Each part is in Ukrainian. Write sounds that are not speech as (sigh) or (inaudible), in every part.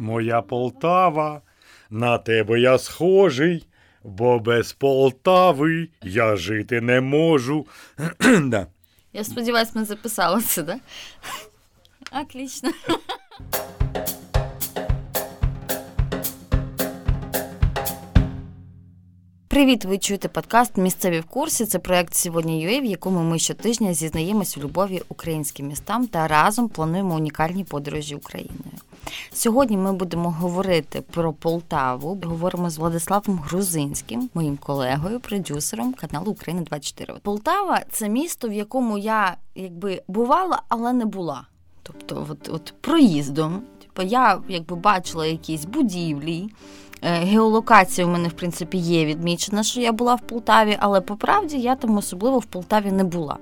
Моя Полтава, на тебе я схожий, бо без Полтави я жити не можу. (clears throat) да. Я сподіваюся, ми записали це, да? Отлично. Привіт, ви чуєте подкаст Місцеві в курсі. Це проект сьогодні UA, в якому ми щотижня зізнаємось у любові українським містам та разом плануємо унікальні подорожі Україною. Сьогодні ми будемо говорити про Полтаву. Говоримо з Владиславом Грузинським, моїм колегою, продюсером каналу Україна 24 Полтава це місто, в якому я якби бувала, але не була. Тобто, от, от проїздом. Типу, я якби бачила якісь будівлі. Е, геолокація у мене, в принципі, є відмічена, що я була в Полтаві, але по правді я там особливо в Полтаві не була.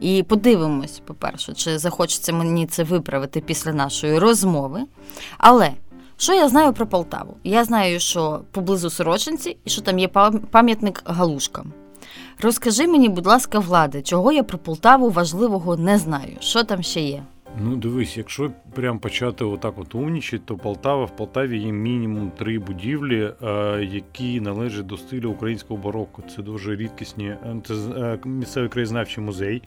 І подивимось, по-перше, чи захочеться мені це виправити після нашої розмови. Але що я знаю про Полтаву? Я знаю, що поблизу Сорочинці і що там є пам'ятник Галушкам. Розкажи мені, будь ласка, влади, чого я про Полтаву важливого не знаю. Що там ще є? Ну, дивись, якщо прям почати отак от умнічати, то Полтава в Полтаві є мінімум три будівлі, е, які належать до стилю українського бароко. Це дуже рідкісні. Е, це е, місцевий краєзнавчий музей,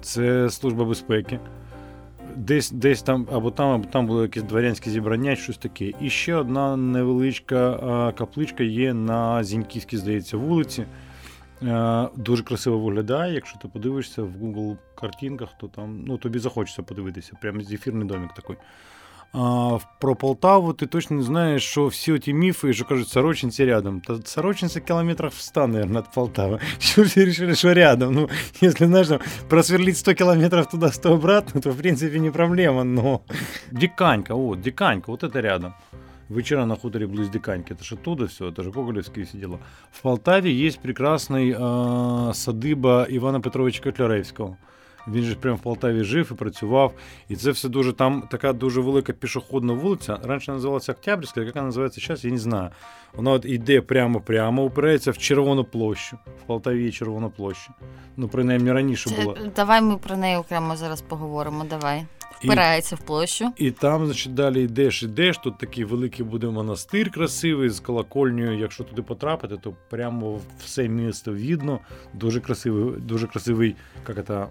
це служба безпеки. Десь десь там або там, або там було якесь дворянське зібрання, щось таке. І ще одна невеличка капличка є на Зіньківській, здається, вулиці. Е, дуже красиво виглядає. Якщо ти подивишся в Google картинках, то там ну, тобі захочеться подивитися. Прямо зефірний домик такий. А, Про Полтаву ти точно не знаєш, що всі ті міфи, що кажуть, Сорочинці рядом. Та Сорочинці кілометрів в 100, наверное, от Полтави. (laughs) Що всі вирішили, що рядом? Ну, если знаешь, просверлить 100 километров туда, 100 обратно, то в принципе не проблема, но... Диканька, вот, Диканька, вот это рядом вечера на хуторе близ Диканьки. Это же оттуда все, это же Гоголевские все дела. В Полтаве есть прекрасный э, садиба Івана Петровича Котляревського. Він же прямо в Полтаві жив і працював. І це все дуже там така дуже велика пішохідна вулиця. Раніше називалася Октябрьська, як вона називається зараз, я не знаю. Вона от йде прямо-прямо, упирається в Червону площу. В Полтаві є Червона площа. Ну, принаймні раніше було. Давай ми про неї окремо зараз поговоримо. Давай впирається в площу. І там, значить, далі йдеш, йдеш. Тут такий великий буде монастир красивий з колокольнею. Якщо туди потрапити, то прямо все місто видно. Дуже красивий, дуже красивий, як це,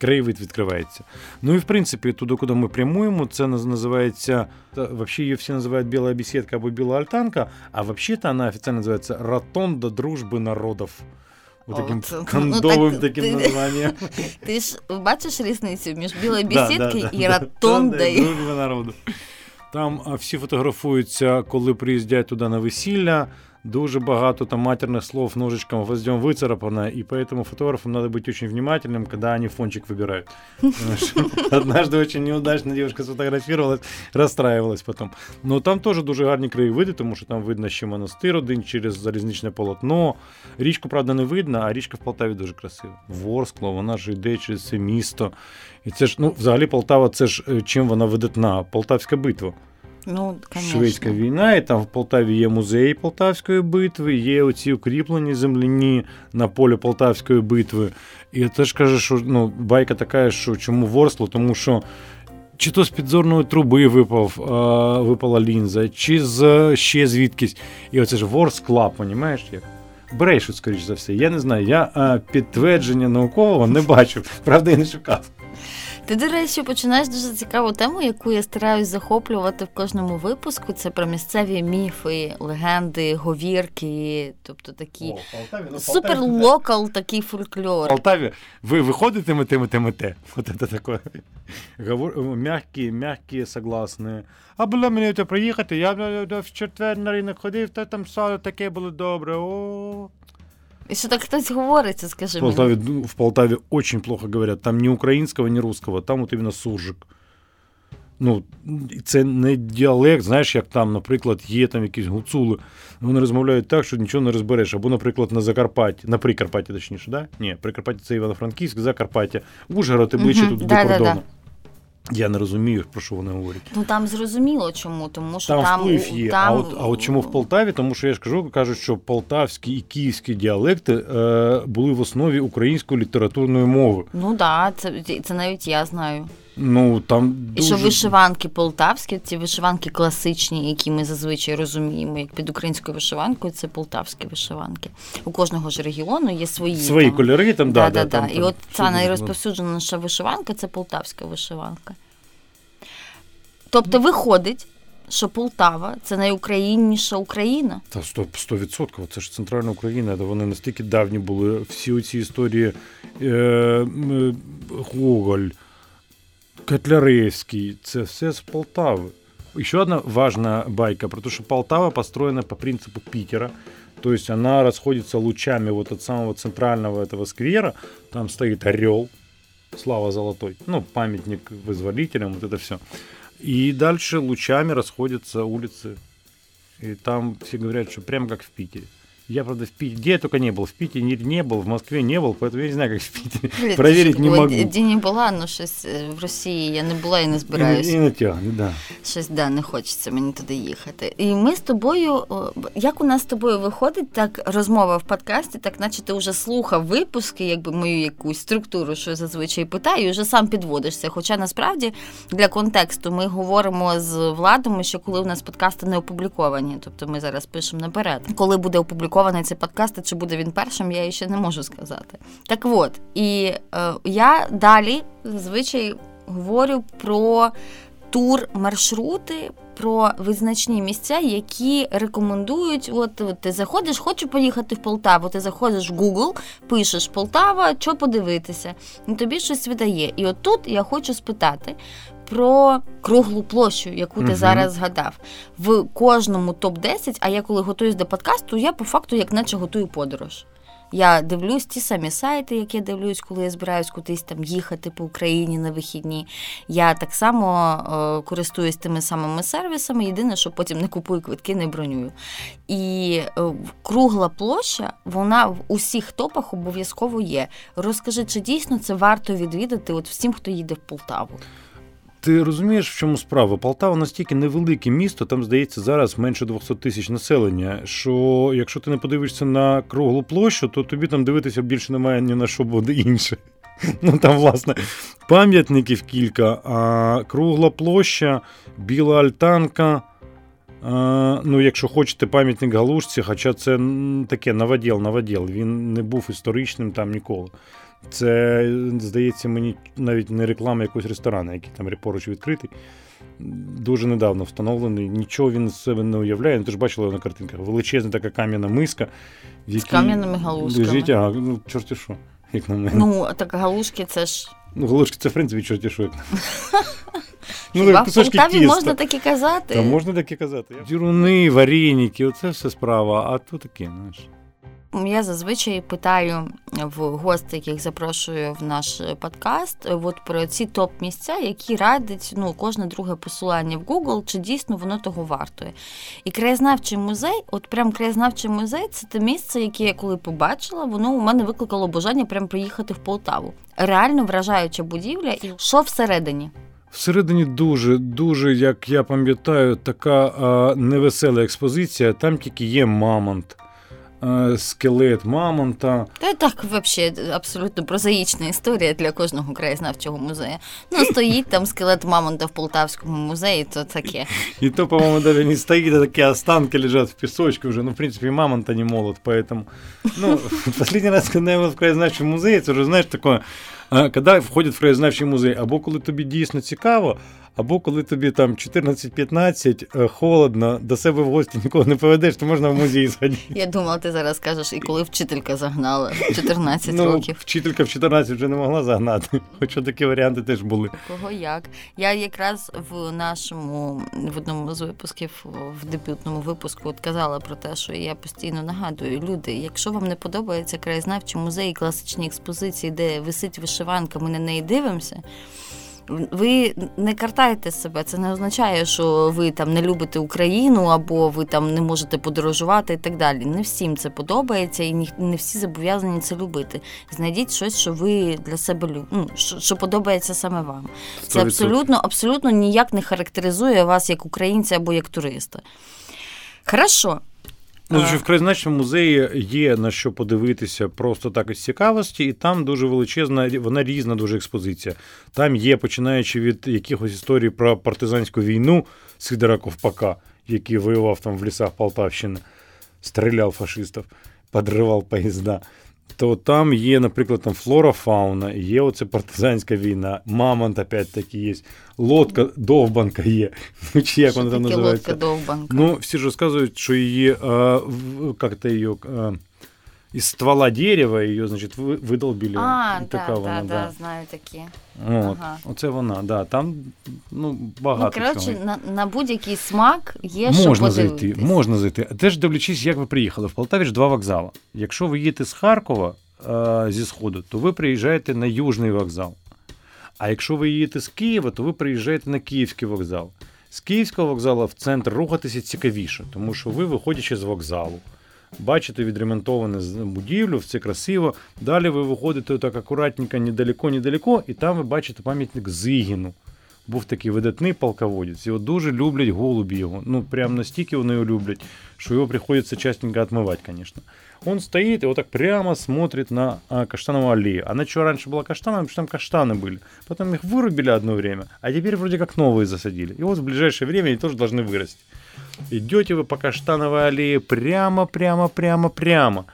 краєвид відкривається. Ну і в принципі, туди, куди ми прямуємо, це називається взагалі її всі називають біла бесідка або біла альтанка, а взагалі вона офіційно називається Ротонда дружби народів. Вот таким От, кондовим ну, так, таким ти, названням. (laughs) Ти ж бачиш різницю між білою бесідкою да, да, і ротондою? народу. Там всі фотографуються, коли приїздять туди на весілля. Дуже багато там матерных слов ножичком, гвоздем выцарапано, и поэтому фотографам надо быть очень внимательным, когда они фончик выбирают. (laughs) Однажды очень неудачно девушка сфотографировалась, расстраивалась потом. Но там тоже дуже гарні краєвиди, тому що там видно ще монастир один через залізничне полотно. Річку, правда, не видно, а річка в Полтаві дуже красива. Ворскло, вона ж йде через це місто. І це ж, ну, взагалі, Полтава, це ж е, чим вона видатна? Полтавська битва. Ну, Шведська війна, і там в Полтаві є музей Полтавської битви, є оці укріплені земляні на полі Полтавської битви. І я теж каже, що ну, байка така, що чому ворсло, тому що. Чи то з підзорної труби випав, випала лінза, чи з ще звідкись. І оце ж ворскла, понімаєш як? Брешуть, скоріш за все. Я не знаю. Я а, підтвердження наукового не бачив. Правда, я не шукав. Ти, до речі, починаєш дуже цікаву тему, яку я стараюсь захоплювати в кожному випуску. Це про місцеві міфи, легенди, говірки, тобто такі ну, супер локал, такий фольклор. В Полтаві ви виходите мете, мете, мете. От це таке. Мягкі, мягкі, согласні. А було мені приїхати, я в четвер на ринок ходив, та там сало таке було добре. О. Що так хтось говорить, скажи в Полтаві, мені. В Полтаві очень плохо говорять. Там ні українського, ні русского, там от іменно суржик. Ну, Це не діалект, знаєш, як там, наприклад, є там якісь гуцули. Вони розмовляють так, що нічого не розбереш. Або, наприклад, на Закарпатті, на Прикарпатті, точніше, да? Ні, Прикарпаття це Івано-Франківськ, Закарпаття, Ужгород і ближче угу, тут да, до кордону. Да, я не розумію, про що вони говорять. Ну там зрозуміло чому, тому що там там вплив є. Там... А от а от чому в Полтаві? Тому що я ж кажу, кажуть, що полтавські і київські діалекти е, були в основі української літературної мови. Ну так, да, це це навіть я знаю. Ну там дуже... І що вишиванки полтавські, ці вишиванки класичні, які ми зазвичай розуміємо, як під українською вишиванкою, це полтавські вишиванки. У кожного ж регіону є свої свої там. кольори. Там да, да, да, там, І от ця найрозповсюдженіша вишиванка це полтавська вишиванка. Тобто виходить, що Полтава це найукраїнніша Україна. Та 100%. відсотків. Це ж центральна Україна, де вони настільки давні були. Всі ці історії е, Гоголь, Котляревський, це все з Полтави. Еще одна важная байка про то, что Полтава построена по принципу Питера. То есть она расходится лучами вот от самого центрального этого сквера. Там стоит орел, слава золотой, ну, памятник вызволителям, вот это все. И дальше лучами расходятся улицы. И там все говорят, что прям как в Питере. Я, правда, в Питере, где я только не был, в Питере не, не был, в Москве не был, поэтому я не знаю, как в Питере. Блін, Проверить не могу. Де не була, ну щось в Росії я не була і не збираюся. І, і не тягне, да. Щось, да, не хочеться мені туди їхати. І ми з тобою, як у нас з тобою виходить так розмова в подкасті, так наче ти вже слухав випуски, якби мою якусь структуру, що я зазвичай питаю, і вже сам підводишся. Хоча насправді для контексту ми говоримо з владом, що коли у нас подкасти не опубліковані, тобто ми зараз пишемо наперед, коли буде опублікований опублікований цей подкаст, чи буде він першим, я ще не можу сказати. Так от, і е, я далі зазвичай говорю про тур маршрути. Про визначні місця, які рекомендують. От, от ти заходиш, хочу поїхати в Полтаву. Ти заходиш в Google, пишеш Полтава, що подивитися, і тобі щось видає. І от тут я хочу спитати, про круглу площу, яку ти угу. зараз згадав. В кожному топ-10, а я коли готуюсь до подкасту, я по факту як наче готую подорож. Я дивлюсь ті самі сайти, які я дивлюсь, коли я збираюсь кудись там їхати по Україні на вихідні. Я так само е, користуюсь тими самими сервісами. Єдине, що потім не купую квитки, не бронюю. І е, кругла площа, вона в усіх топах обов'язково є. Розкажи, чи дійсно це варто відвідати от всім, хто їде в Полтаву? Ти розумієш, в чому справа? Полтава настільки невелике місто, там здається зараз менше 200 тисяч населення. Що якщо ти не подивишся на круглу площу, то тобі там дивитися більше немає ні на що буде інше. (laughs) Ну там, власне, пам'ятників кілька, а кругла площа, біла альтанка. А, ну, Якщо хочете пам'ятник галушці, хоча це таке новоділ, новоділ, він не був історичним там ніколи. Це, здається, мені навіть не реклама якогось ресторану, який там поруч відкритий. Дуже недавно встановлений. Нічого він з себе не уявляє. Ну, ти ж бачила на картинках. Величезна така кам'яна миска. В якій З кам'яними галушками. Лежить, ага, ну, чорті що, як на мене. Ну, так галушки це ж. Ну, галушки це, в принципі, чорті що, як на мене. (laughs) Ну, Хіба в Полтаві можна таке казати? Та можна таке казати. Діруни, вареники, оце все справа, а то таке, знаєш. Я зазвичай питаю в гостей, яких запрошую в наш подкаст, от про ці топ-місця, які радять ну, кожне друге посилання в Google, чи дійсно воно того вартує. І краєзнавчий музей, от прям краєзнавчий музей, це те місце, яке я коли побачила, воно у мене викликало бажання прям приїхати в Полтаву. Реально вражаюча будівля, і що всередині. Всередині дуже, дуже, як я пам'ятаю, така а, невесела експозиція. Там тільки є мамонт. Е, скелет мамонта. Та так, взагалі, абсолютно прозаїчна історія для кожного краєзнавчого музею. Ну, стоїть там скелет мамонта в Полтавському музеї, то таке. І то, по-моему, даже не стоит, а такие останки лежат в песочке уже. Ну, в принципе, мамонта не молот, поэтому... Ну, (laughs) последний раз, когда я в краєзнавчому музеї, це вже, знаєш, таке, коли входять в краєзнавчий музей, або коли тобі дійсно цікаво, або коли тобі там 14-15, е, холодно, до себе в гості нікого не поведеш, то можна в музей сходити. Я думала, ти зараз скажеш, і коли вчителька загнала в 14 ну, років. Вчителька в 14 вже не могла загнати, хоча такі варіанти теж були. Кого як? Я якраз в нашому в одному з випусків, в дебютному випуску, от казала про те, що я постійно нагадую, люди, якщо вам не подобається краєзнавчий музей, класичні експозиції, де висить вишиванка, ми на неї дивимося ви не картаєте себе. Це не означає, що ви там не любите Україну або ви там не можете подорожувати і так далі. Не всім це подобається, і не всі зобов'язані це любити. Знайдіть щось, що ви для себе люб... ну, що, що подобається саме вам. Це абсолютно, абсолютно ніяк не характеризує вас як українця або як туриста. Хорошо. Ну, що в краєзнавчому музеї є на що подивитися просто так із цікавості, і там дуже величезна, вона різна дуже експозиція. Там є, починаючи від якихось історій про партизанську війну Сидора Ковпака, який воював там в лісах Полтавщини, стріляв фашистів, підривав поїзда то там є, наприклад, там флора, фауна, є оце партизанська війна, мамонт опять таки є, лодка, довбанка є. Ну, (laughs) чи як вона там називається? Лодка, довбанка? Ну, всі ж розказують, що її, а, як то її, а, из ствола дерева її, значить, видолбили. А, така да, вона, да, да, знаю такі. От, ага. Оце вона, да. Там ну, багато. Ну, коротше, на, на будь-який смак є можна що зайти, можна зайти. Теж дивлячись, як ви приїхали. В Полтаві ж два вокзали. Якщо ви їдете з Харкова а, зі Сходу, то ви приїжджаєте на Южний вокзал. А якщо ви їдете з Києва, то ви приїжджаєте на Київський вокзал. З Київського вокзалу в центр рухатися цікавіше, тому що ви, виходячи з вокзалу, бачите відремонтоване будівлю, все красиво. Далі ви виходите так акуратненько, недалеко-недалеко, і там ви бачите пам'ятник Зигіну. Був такий видатний полководець. Його дуже люблять голубі його. Ну, прям настільки вони його люблять, що його приходиться частенько відмивати, звісно. Он стоит и вот так прямо смотрит на а, каштановую аллею. Она что, раньше была каштановая, потому что там каштаны были. Потом их вырубили одно время, а теперь вроде как новые засадили. И вот в ближайшее время они тоже должны вырасти. Идете вы по каштановой аллее прямо, прямо, прямо, прямо.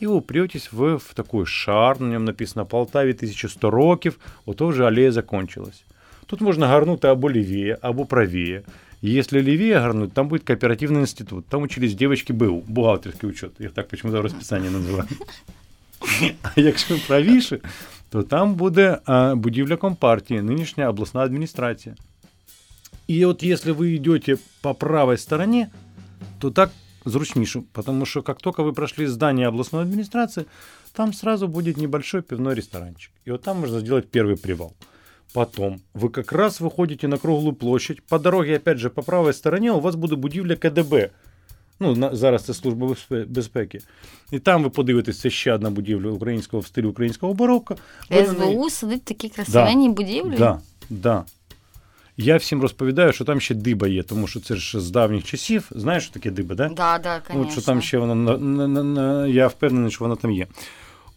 І упретесь ви в такой шар, на ньому написано Полтаві 1100 років, ото вже алея закончилась. Тут можна гарнути або лівіє, або правіє. Если левее горнуть, там будет кооперативный институт. Там учились девочки БУ, бухгалтерский учет. Их так почему-то в расписании називають. А якщо правіше, то там буде будівля компартії, нинішня обласна адміністрація. И вот если вы идете по правой стороне, то так зручніше, потому что как только вы прошли здание областной администрации, там сразу будет небольшой пивной ресторанчик. И вот там можно сделать первый привал. Потом вы как раз выходите на круглую площадь. По дороге, опять же, по правой стороне у вас буде будівля КДБ. Ну, на, зараз це служба безпеки. І там ви подивитесь, це ще одна будівля українського в стилі українського барокко. СБУ сидить такі красивенні да, будівлі? Да, да. Я всім розповідаю, що там ще диба є, тому що це ж з давніх часів. Знаєш, що таке диба, да? Да, да, конечно. От що там ще вона я впевнений, що вона там є.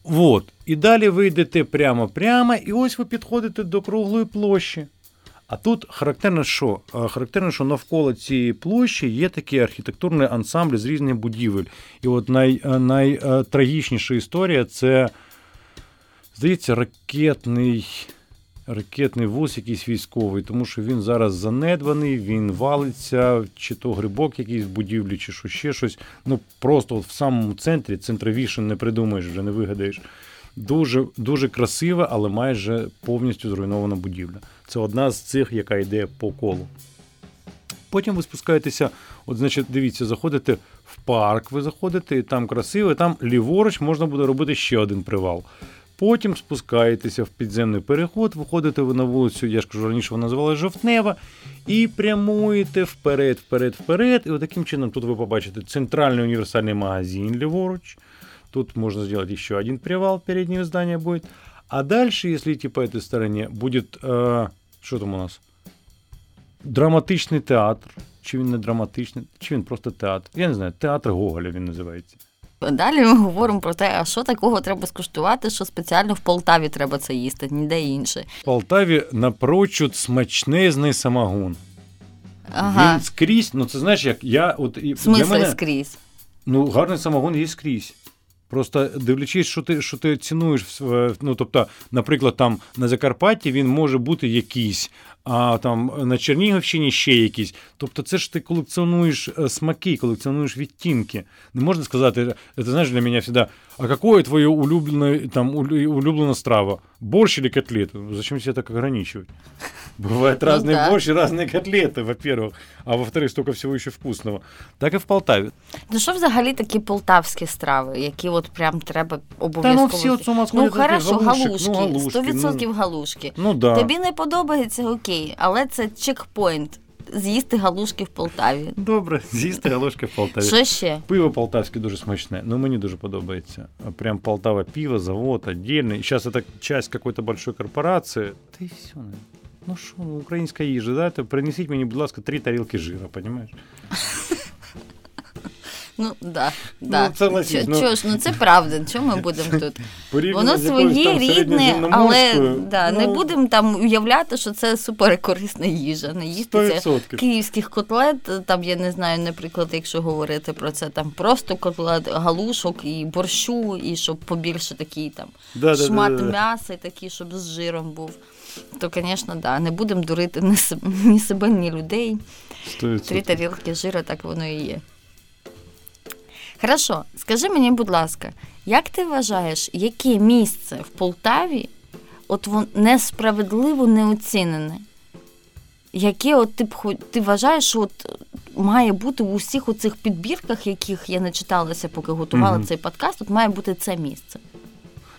От. І далі ви йдете прямо-прямо, і ось ви підходите до круглої площі. А тут характерно, що характерно, що навколо цієї площі є такий архітектурний ансамбль з різних будівель. І от най, найтрагічніша історія це, здається, ракетний ракетний вуз якийсь військовий, тому що він зараз занедбаний, він валиться, чи то грибок якийсь в будівлі, чи що ще щось. Ну просто от в самому центрі, центровіше не придумаєш, вже не вигадаєш. Дуже дуже красива, але майже повністю зруйнована будівля. Це одна з цих, яка йде по колу. Потім ви спускаєтеся, от, значить, дивіться, заходите в парк, ви заходите, і там красиво, і там ліворуч можна буде робити ще один привал. Потім спускаєтеся в підземний переход, виходите ви на вулицю, я ж кажу, раніше вона називалася Жовтнева, і прямуєте вперед, вперед, вперед. І таким чином тут ви побачите центральний універсальний магазин ліворуч. Тут можно сделать еще один привал, переднее здание будет. А дальше, если идти по этой стороне, будет, э, что там у нас? Драматичний театр. Чи він не драматичний, чи він просто театр. Я не знаю, театр Гоголя він називається. Далі ми говоримо про те, а що такого треба скуштувати, що спеціально в Полтаві треба це їсти, ніде інше. В Полтаві напрочуд смачнезний самогон. Ага. Він скрізь, ну це знаєш, як я от і для мене, скрізь. Ну, гарний самогон є скрізь. Просто дивлячись, що ти що ти цінуєш, ну тобто, наприклад, там на Закарпатті він може бути якийсь, а там на Чернігівщині ще якісь. Тобто, це ж ти колекціонуєш е, смаки, колекціонуєш відтінки. Не можна сказати, це знаєш для мене завжди, а какое твоє улюблене там улюблена страва? Борщ или котлеты? Зачем себе так ограничивать? (laughs) Бывают ну, разные да. борщи, разные котлеты, во-первых, а во-вторых, столько всего ще вкусного. Так і в Полтаві. Ну що взагалі такі полтавські страви, які от прям треба обов'язково. Та ну всі от сума Ну хорошо, галушки, ну, галушки 100% ну, галушки. Ну, да. Тобі не подобається, окей, але це чекпоінт. З'їсти галушки в Полтаві. Добре, з'їсти галушки в Полтаві. Що ще? Пиво полтавське дуже смачне. Ну мені дуже подобається. Прям Полтава пиво, завод, отдельный. Сейчас це часть какой-то большой корпорации. Та й все. Ну що, ну, українська їжа, да? То принесіть мені, будь ласка, три тарілки жира, понимаєш? Ну, да, да. Ну, согласись, Чо, ну. чо ж, ну це правда, чого ми будемо тут? Воно своє рідне, але да, не ну, будемо там уявляти, що це суперкорисна їжа. Не їсти це київських котлет, там я не знаю, наприклад, якщо говорити про це, там просто котлет, галушок і борщу, і щоб побільше такий там Да-да-да-да-да. шмат м'яса, і такий, щоб з жиром був. То, звісно, да, не будемо дурити ні себе, ні себе, ні людей. 100%. Три тарілки жира, так воно і є. Хорошо, скажи мені, будь ласка, як ти вважаєш, яке місце в Полтаві от воно несправедливо неоцінене? Яке от ти ти вважаєш, що от має бути у всіх оцих підбірках, яких я не читалася, поки готувала Мгм. цей подкаст, от має бути це місце.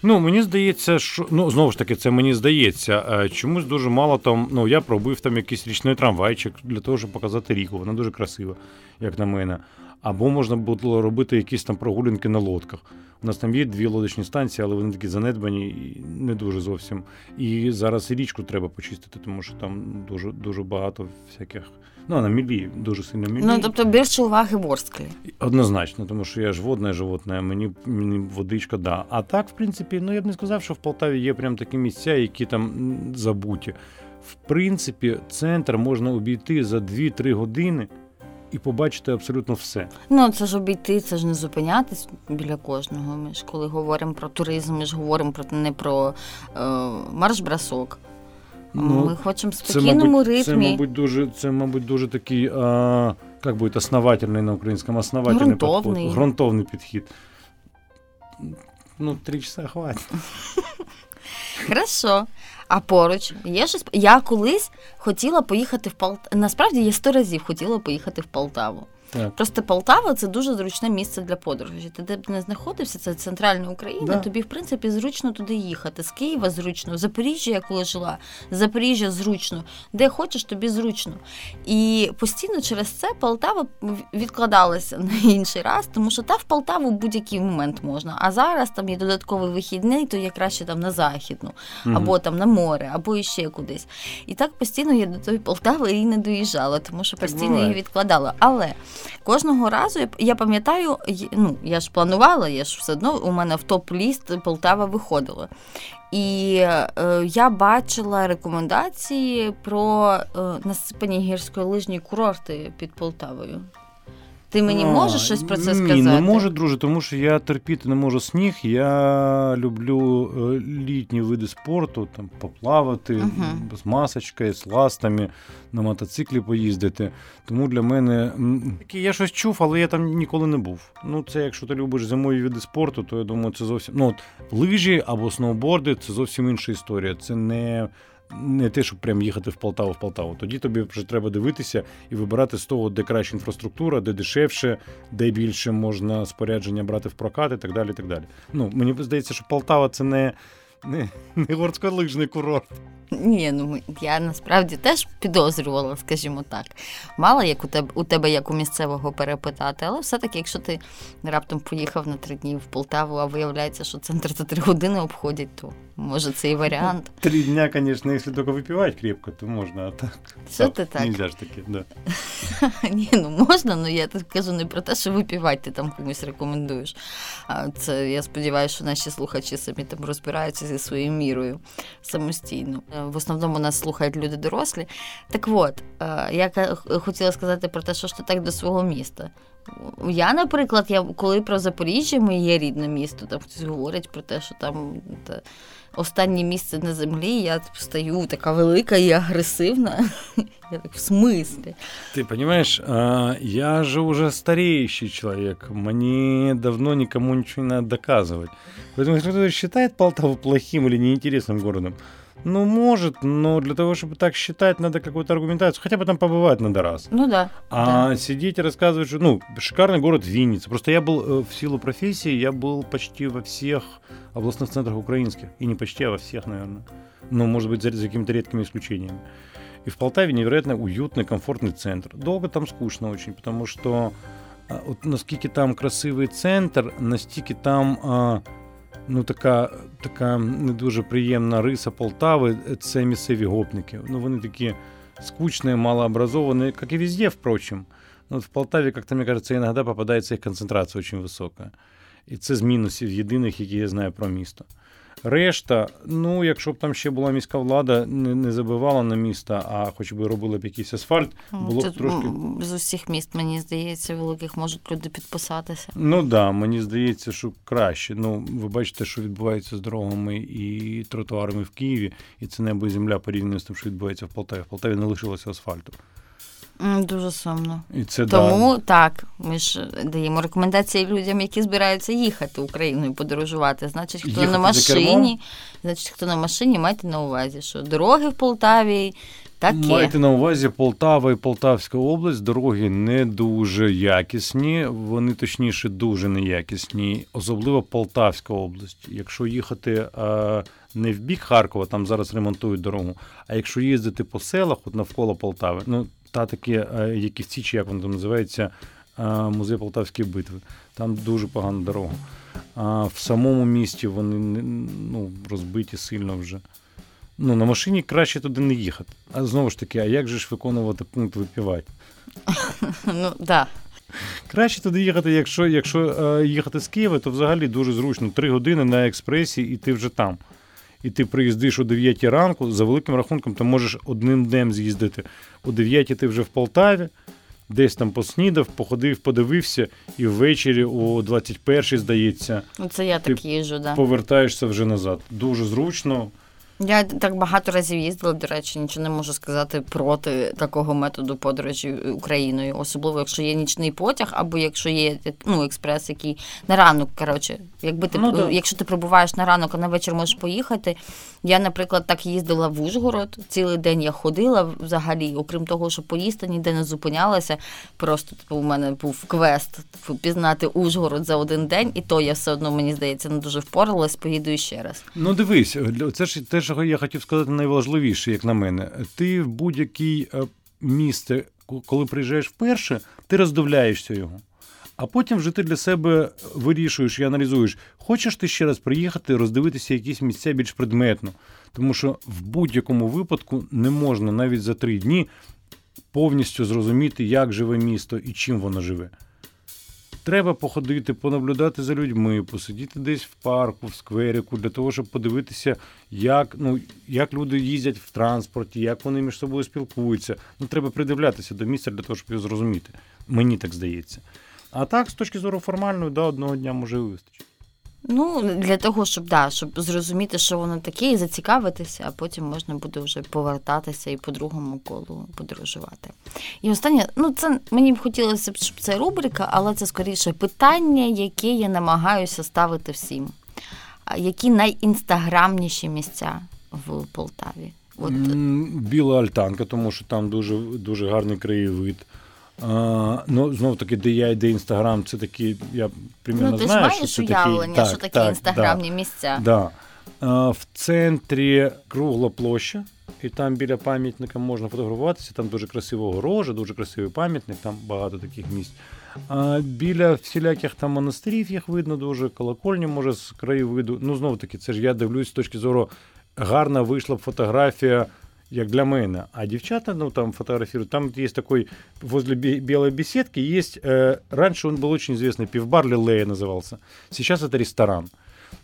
Ну, мені здається, що ну знову ж таки, це мені здається. е, Чомусь дуже мало там. Ну, я пробив там якийсь річний трамвайчик для того, щоб показати ріку. Вона дуже красива, як на мене. Або можна було робити якісь там прогулянки на лодках. У нас там є дві лодочні станції, але вони такі занедбані і не дуже зовсім. І зараз і річку треба почистити, тому що там дуже дуже багато всяких. Ну, на мілі, дуже сильно мілі. Ну, тобто більше уваги Ворсклі. Однозначно, тому що я ж водне животне, мені, мені водичка, да. А так, в принципі, ну я б не сказав, що в Полтаві є прям такі місця, які там забуті. В принципі, центр можна обійти за 2-3 години і побачити абсолютно все. Ну, це ж обійти, це ж не зупинятись біля кожного. Ми ж коли говоримо про туризм, ми ж говоримо про не про е, марш-бросок. Ну, ми хочемо в Це, спокійному мабуть, ритмі. це, мабуть, дуже, це, мабуть, дуже такий, а, як буде, основательний на українському, основательний Грунтовний. підхід. Грунтовний підхід. Ну, три часа хватить. (laughs) Хорошо. А поруч є щось. Я колись хотіла поїхати в Полтаву. Насправді я сто разів хотіла поїхати в Полтаву. Так. Просто Полтава це дуже зручне місце для подорожі. Ти де б не знаходився, це центральна Україна. Да. Тобі, в принципі, зручно туди їхати. З Києва зручно, Запоріжжя, я коли жила, Запоріжжя зручно, де хочеш, тобі зручно. І постійно через це Полтава відкладалася на інший раз, тому що та в Полтаву в будь-який момент можна. А зараз там є додатковий вихідний, то я краще там на західну, Мгм. або там на море, або іще кудись. І так постійно я до тої Полтави і не доїжджала, тому що Так постійно буває. її відкладала. Але кожного разу я, пам'ятаю, ну я ж планувала, я ж все одно у мене в топ-ліст Полтава виходила. І е, я бачила рекомендації про е, насипані гірськолижні курорти під Полтавою. Ти мені А, можеш щось про це ні, сказати? не можу, друже, тому що я терпіти не можу сніг. Я люблю е, літні види спорту, там поплавати Мгм. з масочкою, з ластами, на мотоциклі поїздити. Тому для мене я щось чув, але я там ніколи не був. Ну, це якщо ти любиш зимові види спорту, то я думаю, це зовсім ну от лижі або сноуборди це зовсім інша історія. Це не. Не те, щоб прям їхати в Полтаву в Полтаву. Тоді тобі вже треба дивитися і вибирати з того, де краща інфраструктура, де дешевше, де більше можна спорядження брати в прокат і так далі. І так далі. Ну, мені здається, що Полтава це не, не, не горськолижний курорт. Ні, ну я насправді теж підозрювала, скажімо так. Мало як у тебе у тебе як у місцевого перепитати, але все-таки, якщо ти раптом поїхав на три дні в Полтаву, а виявляється, що центр за три години обходять, то може це і варіант. (laughs) Три дня, конечно, если только выпивать крепко, то можно, а так. (laughs) Що ти так? Нельзя ж таки, да. (laughs) Ні, ну можна, але я так кажу не про те, що випівати ти там комусь рекомендуєш. А це я сподіваюся, що наші слухачі самі там розбираються зі своєю мірою самостійно. Е, В основному нас слухають люди дорослі. Так от, е, я ка- хотіла сказати про те, що ж ти так до свого міста. Я, наприклад, я коли про Запоріжжя, моє рідне місто, там хтось говорить про те, що там та, останнє місце на землі, я стаю така велика і агресивна. (laughs) Я так в смислі. Ты понимаешь, а, я же уже стареющий человек, мне давно никому ничего не надо доказывать. Поэтому если кто-то считает Полтаву плохим или неинтересным городом, ну, может, но для того, чтобы так считать, надо какую-то аргументацию, хотя бы там побывать надо раз. Ну да. А сидеть и рассказывать, что, ну, шикарный город Винница. Просто я был э, в силу профессии, я был почти во всех областных центрах украинских. И не почти, а во всех, наверное. Ну, может быть, за, за какими-то редкими исключениями. И в Полтаве невероятно уютный, комфортный центр. Долго там скучно очень, потому что а, от наскільки там красивий центр, настільки там а, ну, така, така не дуже приємна риса Полтави це місцеві гопники. Ну, вони такі скучні, малообразовані, як і везде, впрочем. Ну, в Полтаві, як то мені кажеться, іноді попадається їх концентрація дуже висока. І це з мінусів єдиних, які я знаю про місто. Решта, ну, якщо б там ще була міська влада, не не забивала на місто, а хоч би робила б якийсь асфальт, було Це б трошки. З усіх міст, мені здається, великих можуть люди підписатися. Ну так, да, мені здається, що краще. Ну, ви бачите, що відбувається з дорогами і тротуарами в Києві, і це небо і земля порівняно з тим, що відбувається в Полтаві. В Полтаві не лишилося асфальту. Дуже сумно. І це Тому да. так, ми ж даємо рекомендації людям, які збираються їхати Україною подорожувати. Значить, хто Їхати на машині, значить, хто на машині, майте на увазі, що дороги в Полтаві такі. Майте на увазі Полтава і Полтавська область. Дороги не дуже якісні, вони точніше дуже неякісні, особливо Полтавська область. Якщо їхати а, не в бік Харкова, там зараз ремонтують дорогу. А якщо їздити по селах, от навколо Полтави, ну та такі, а, які в Січі, як воно там називається, музей Полтавської битви, там дуже погана дорога. А в самому місті вони ну, розбиті сильно вже. Ну, на машині краще туди не їхати. А знову ж таки, а як же ж виконувати пункт випівати? (laughs) Ну, да. Краще туди їхати, якщо, якщо е, їхати з Києва, то взагалі дуже зручно. Три години на експресі, і ти вже там. І ти приїздиш о 9 ранку, за великим рахунком, ти можеш одним днем з'їздити. О 9 ти вже в Полтаві, десь там поснідав, походив, подивився, і ввечері о 21 здається, Ну, це я Ти так їжу, да. повертаєшся вже назад. Дуже зручно. Я так багато разів їздила, до речі, нічого не можу сказати проти такого методу подорожі Україною, особливо якщо є нічний потяг, або якщо є ну, експрес, який на ранок. Коротше, якби ти Ну, да. якщо ти прибуваєш на ранок, а на вечір можеш поїхати. Я, наприклад, так їздила в Ужгород. Цілий день я ходила взагалі, окрім того, що поїсти ніде не зупинялася. Просто типу, у мене був квест типу, пізнати Ужгород за один день, і то я все одно мені здається не дуже впоралась. Поїду іще раз. Ну, дивись, це ж те, що я хотів сказати, найважливіше, як на мене. Ти в будь-якій е, місце, коли приїжджаєш вперше, ти роздивляєшся його. А потім вже ти для себе вирішуєш і аналізуєш, хочеш ти ще раз приїхати, роздивитися якісь місця більш предметно. Тому що в будь-якому випадку не можна навіть за три дні повністю зрозуміти, як живе місто і чим воно живе. Треба походити, понаблюдати за людьми, посидіти десь в парку, в скверику, для того, щоб подивитися, як, ну, як люди їздять в транспорті, як вони між собою спілкуються. Ну, треба придивлятися до місця для того, щоб його зрозуміти. Мені так здається. А так, з точки зору формальної, да, одного дня може і вистачить. Ну, для того, щоб да, щоб зрозуміти, що воно таке, і зацікавитися, а потім можна буде вже повертатися і по другому колу подорожувати. І останнє, ну це мені б хотілося б, щоб це рубрика, але це скоріше питання, яке я намагаюся ставити всім. Які найінстаграмніші місця в Полтаві? От, Біла альтанка, тому що там дуже, дуже гарний краєвид. А, ну, знов таки, де я і де інстаграм, це такі, я примірно ну, ти ж знаю, маєш що це такі, уявлення, так, що такі так, інстаграмні місця. Да. А, в центрі кругла площа, і там біля пам'ятника можна фотографуватися. Там дуже красива огорожа, дуже красивий пам'ятник, там багато таких місць. А біля всіляких там монастирів їх видно дуже, колокольні, може, з краєвиду. Ну, знову таки, це ж я дивлюсь з точки зору, гарна вийшла б фотографія. Як для мене. А девчата, ну, там фотографируют. Там есть такой, возле бе- белой беседки есть, э, раньше он был очень известный, пивбар Лилея назывался. Сейчас это ресторан.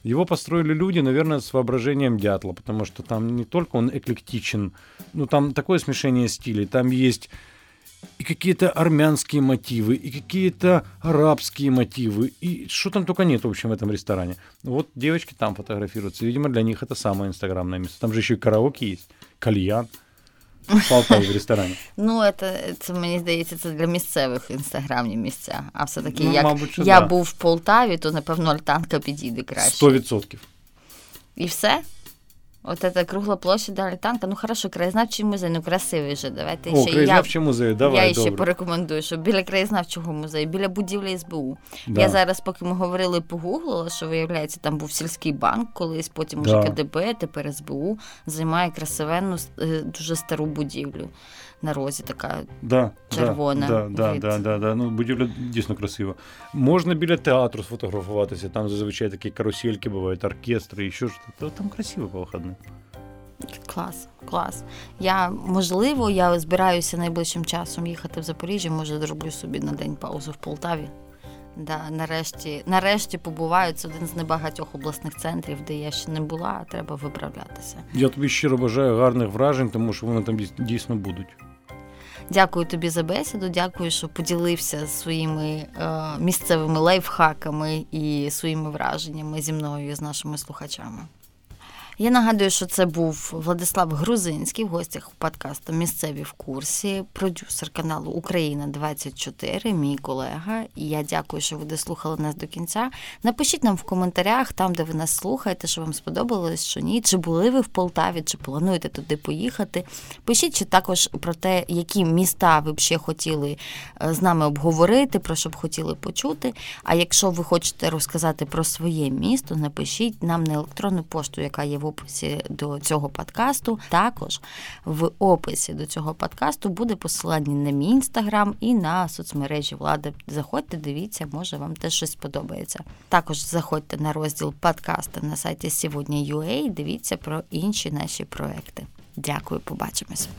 Его построили люди, наверное, с воображением дятла, потому что там не только он эклектичен, ну, там такое смешение стилей. Там есть и какие-то армянские мотивы, и какие-то арабские мотивы, и что там только нет, в общем, в этом ресторане. Вот девочки там фотографируются. Видимо, для них это самое инстаграмное место. Там же еще и караоке есть, кальян. В (laughs) в ресторані. Ну, це, це мені здається, це для місцевих інстаграмні місця. А все-таки, Ну, як мабуть, я да. був в Полтаві, то напевно альтанка підійде краще. Сто відсотків. І все? От ця кругла площа до Танка. Ну хорошо, краєзнавчий музей, ну красивий же. Давайте О, ще я, краєзнавчий музей, давай, я ще порекомендую, що біля краєзнавчого музею, біля будівлі СБУ. Да. Я зараз, поки ми говорили, погуглила, що виявляється, там був сільський банк колись, потім уже КДБ, тепер СБУ займає красивенну, е, дуже стару будівлю на розі. Така Да, червона Да, да, від- да, да, да. Ну, будівля дійсно красива. Можна біля театру сфотографуватися, там зазвичай такі карусельки бувають, оркестри і що ж. Та Там красиво по вихідним. Клас, клас. Я можливо, я збираюся найближчим часом їхати в Запоріжжя, може зроблю собі на день паузу в Полтаві. Да, Нарешті нарешті побуваю. Це один з небагатьох обласних центрів, де я ще не була, а треба виправлятися. Я тобі щиро бажаю гарних вражень, тому що вони там дійсно будуть. Дякую тобі за бесіду. Дякую, що поділився своїми е, місцевими лайфхаками і своїми враженнями зі мною і з нашими слухачами. Я нагадую, що це був Владислав Грузинський в гостях подкасту Місцеві в курсі, продюсер каналу Україна 24 мій колега. І я дякую, що ви дослухали нас до кінця. Напишіть нам в коментарях, там, де ви нас слухаєте, що вам сподобалось, що ні. Чи були ви в Полтаві, чи плануєте туди поїхати? Пишіть чи також про те, які міста ви б ще хотіли е, з нами обговорити, про що б хотіли почути. А якщо ви хочете розказати про своє місто, напишіть нам на електронну пошту, яка є в описі до цього подкасту. Також в описі до цього подкасту буде посилання на мій інстаграм і на соцмережі влади. Заходьте, дивіться, може вам теж щось подобається. Також заходьте на розділ подкаста на сайті сьогодні.ua, дивіться про інші наші проекти. Дякую, побачимось.